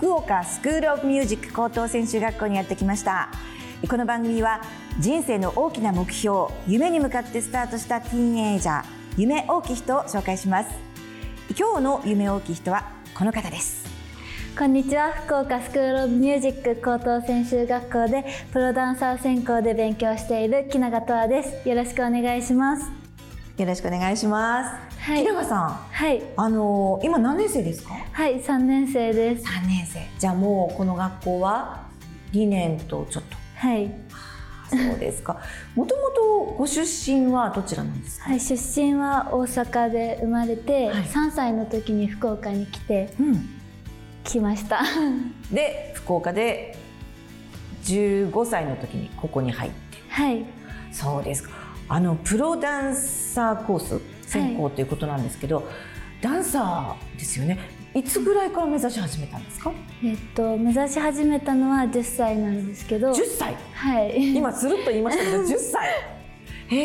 福岡スクールオブミュージック高等専修学校にやってきました。この番組は人生の大きな目標夢に向かってスタートしたティーンエイジャー夢大きい人を紹介します。今日の夢大きい人はこの方です。こんにちは福岡スクールオブミュージック高等専修学校でプロダンサー専攻で勉強している木永とわです。よろしくお願いします。よろしくお願いします、はい。木永さん。はい。あの今何年生ですか？はい3年生です。3年生。じゃあもうこの学校は2年とちょっと。はい。そうですか。もともとご出身はどちらなんですか、はい出身は大阪で生まれて、はい。3歳の時に福岡に来てうん、来ました。で福岡で15歳の時にここに入って。はい。そうですかあのプロダンサーコース専攻ということなんですけど、ダンサーですよね。いつぐらいから目指し始めたんですか？えっと目指し始めたのは10歳なんですけど。10歳？はい。今スルッと言いましたけど 10歳。へ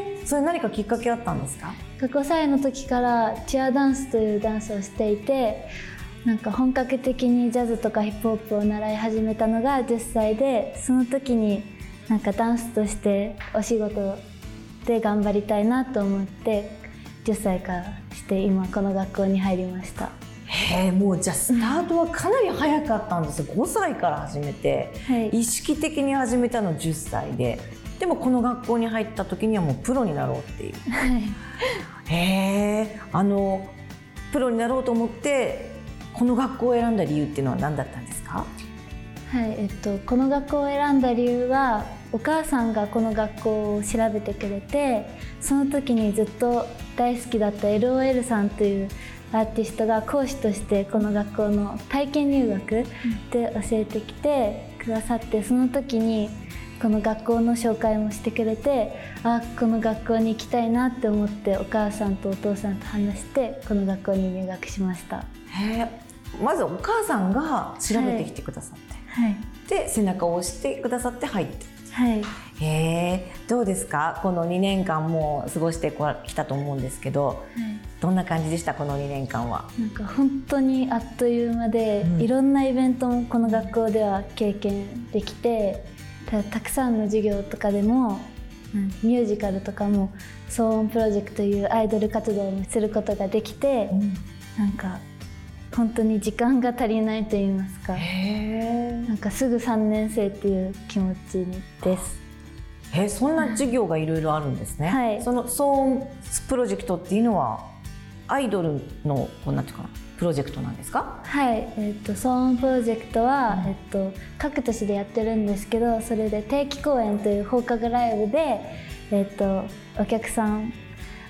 え。それ何かきっかけあったんですか？5歳の時からチアダンスというダンスをしていてなんか本格的にジャズとかヒップホップを習い始めたのが10歳でその時になんかダンスとしてお仕事で頑張りたいなと思って10歳からして今この学校に入りました。へえもうじゃあスタートはかなり早かったんです。よ5歳から始めてはい。意識的に始めたの10歳で。でもこの学校に入った時にはもうプロになろうっていう。へえあのプロになろうと思ってこの学校を選んだ理由っていうのは何だったんですか？はいえっと、この学校を選んだ理由はお母さんがこの学校を調べてくれてその時にずっと大好きだった LOL さんというアーティストが講師としてこの学校の体験入学で教えてきてくださってその時にこの学校の紹介もしてくれてあこの学校に行きたいなって思ってお母さんとお父さんと話してこの学校に入学しました。へえ。まずお母さんが調べてきてくださって、はい、で背中を押してくださって入ってはい。へえどうですか？この2年間も過ごしてきたと思うんですけどはい。どんな感じでした？この2年間は。なんか本当にあっという間で、うん。いろんなイベントもこの学校では経験できてたたくさんの授業とかでもうんミュージカルとかも騒音プロジェクトというアイドル活動もすることができて、なんか本当に時間が足りないと言いますかなんかすぐ3年生っていう気持ちです。えーそんな授業がいろいろあるんですね。はいその騒音プロジェクトっていうのはアイドルのこうなんていうかなプロジェクトなんですか？はい、えっと騒音プロジェクトは、うんえっと各都市でやってるんですけど、それで定期公演という放課後ライブで、えっとお客さん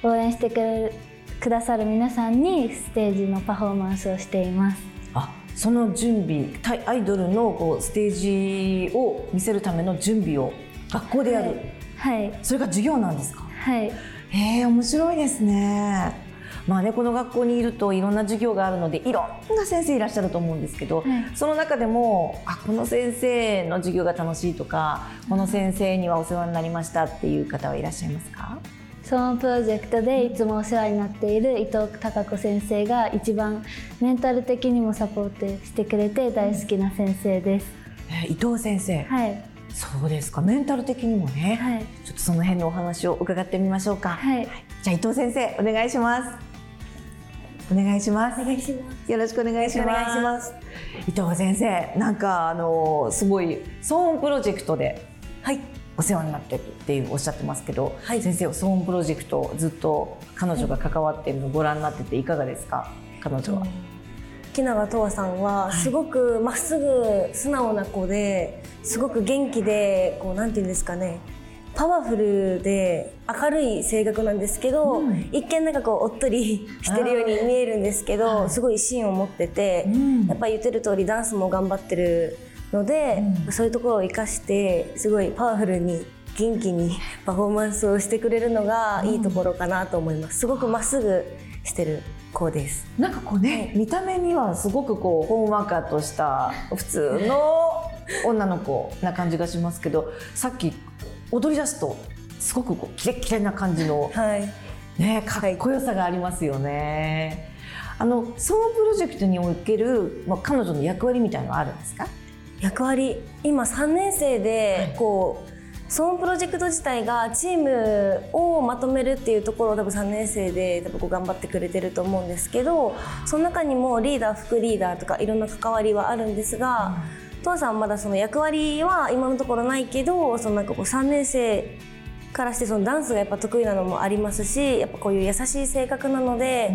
応援してくれるくださる皆さんにステージのパフォーマンスをしています。あ、その準備、タイアイドルのこうステージを見せるための準備を学校でやる。はい、それが授業なんですか？はい、へえ、面白いですね。まあね、この学校にいるといろんな授業があるのでいろんな先生いらっしゃると思うんですけど、はいその中でもあこの先生の授業が楽しいとかこの先生にはお世話になりましたっていう方はいらっしゃいますか？騒音プロジェクトでいつもお世話になっている伊藤孝子先生が一番メンタル的にもサポートしてくれて大好きな先生です。えー伊藤先生、はい、そうですか。メンタル的にもね、はい、ちょっとその辺のお話を伺ってみましょうか、はい、じゃあ伊藤先生お願いします。お願いします。お願いします。よろしくお願いします。お願いします。伊藤先生なんかあのすごい騒音プロジェクトで。はいお世話になってるっていうおっしゃってますけど、はい。先生はソーンプロジェクトずっと彼女が関わっているのをご覧になってていかがですか？彼女は、木永十和さんはすごくまっすぐ素直な子ですごく元気でこうなんていうんですかね。パワフルで明るい性格なんですけど、一見なんかこうおっとりしてるように見えるんですけどすごい芯を持ってて、ん。やっぱり言ってる通りダンスも頑張ってるので、そういうところを生かしてすごいパワフルに元気に パフォーマンスをしてくれるのがいいところかなと思います。すごくまっすぐしてる子です。なんかこうね、見た目にはすごくこうほんわかとした普通の女の子な感じがしますけどさっき踊り出すとすごくこうキレッキレな感じのはい。ねかっこよさがありますよね。あのそのプロジェクトにおける、まあ、彼女の役割みたいなのはあるんですか？役割今3年生でこう、そのプロジェクト自体がチームをまとめるっていうところを多分3年生で多分こう頑張ってくれてると思うんですけどその中にもリーダー副リーダーとかいろんな関わりはあるんですが、父さんはまだその役割は今のところないけどそのなんかこう3年生からしてそのダンスがやっぱ得意なのもありますしやっぱこういう優しい性格なので、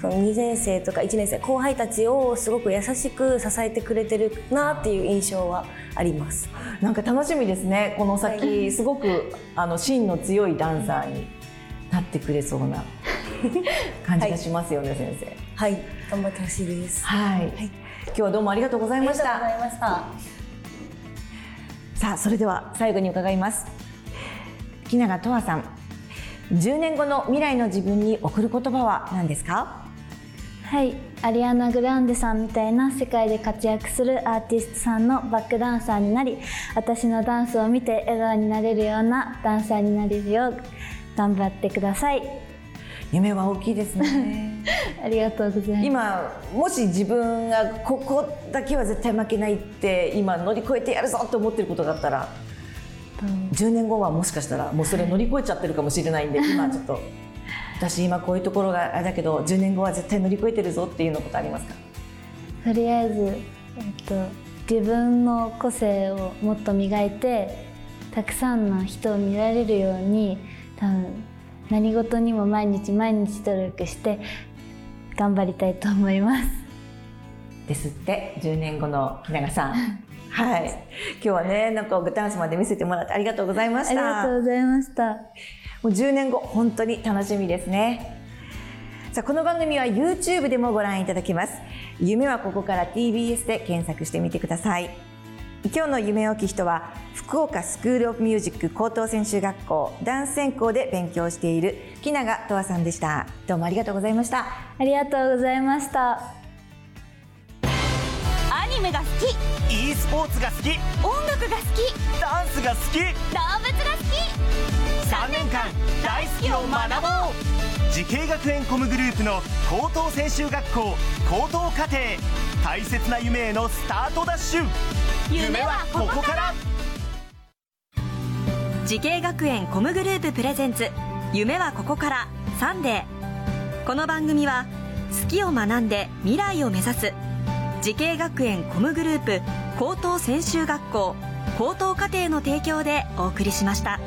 その2年生とか1年生後輩たちをすごく優しく支えてくれてるなっていう印象はあります。なんか楽しみですねこの先、すごくあの芯の強いダンサーになってくれそうな 感じがしますよね、先生。はい、頑張ってほしいです。はい、今日はどうも。ありがとうございました。さあそれでは最後に伺います木永十和さん。10年後の未来の自分に送る言葉は何ですか？はいアリアナ・グランデさんみたいな世界で活躍するアーティストさんのバックダンサーになり私のダンスを見て笑顔になれるようなダンサーになれるよう頑張ってください。夢は大きいですね。ありがとうございます。今もし自分がここだけは絶対負けないって今乗り越えてやるぞと思ってることがあったら10年後はもしかしたらもうそれ乗り越えちゃってるかもしれないんで 今ちょっと。私今こういうところがあれだけど10年後は絶対乗り越えてるぞっていうのことありますか？とりあえず、えっと、自分の個性をもっと磨いてたくさんの人を見られるように多分何事にも毎日毎日努力して頑張りたいと思います。ですって10年後の木永さん はい。今日はねなんかダンスまで見せてもらってありがとうございまありしたがとうございました。もう10年後本当に楽しみですね。さあこの番組は YouTube でもご覧いただけます。夢はここから TBS で検索してみてください。今日の夢大きい人は福岡スクールオブミュージック高等専修学校ダンス専攻で勉強している木永十和さんでした。どうもありがとうございました。ありがとうございました。アニメが好き。e スポーツが好き。音楽が好き。ダンスが好き。動物が好き。3年間大好きを学ぼう。滋慶学園 COMグループの高等専修学校高等課程。大切な夢へのスタートダッシュ。夢はここから。滋慶学園 COMグループプレゼンツ。夢はここから。サンデー。この番組は好きを学んで未来を目指す滋慶学園 COMグループ高等専修学校高等課程の提供でお送りしました。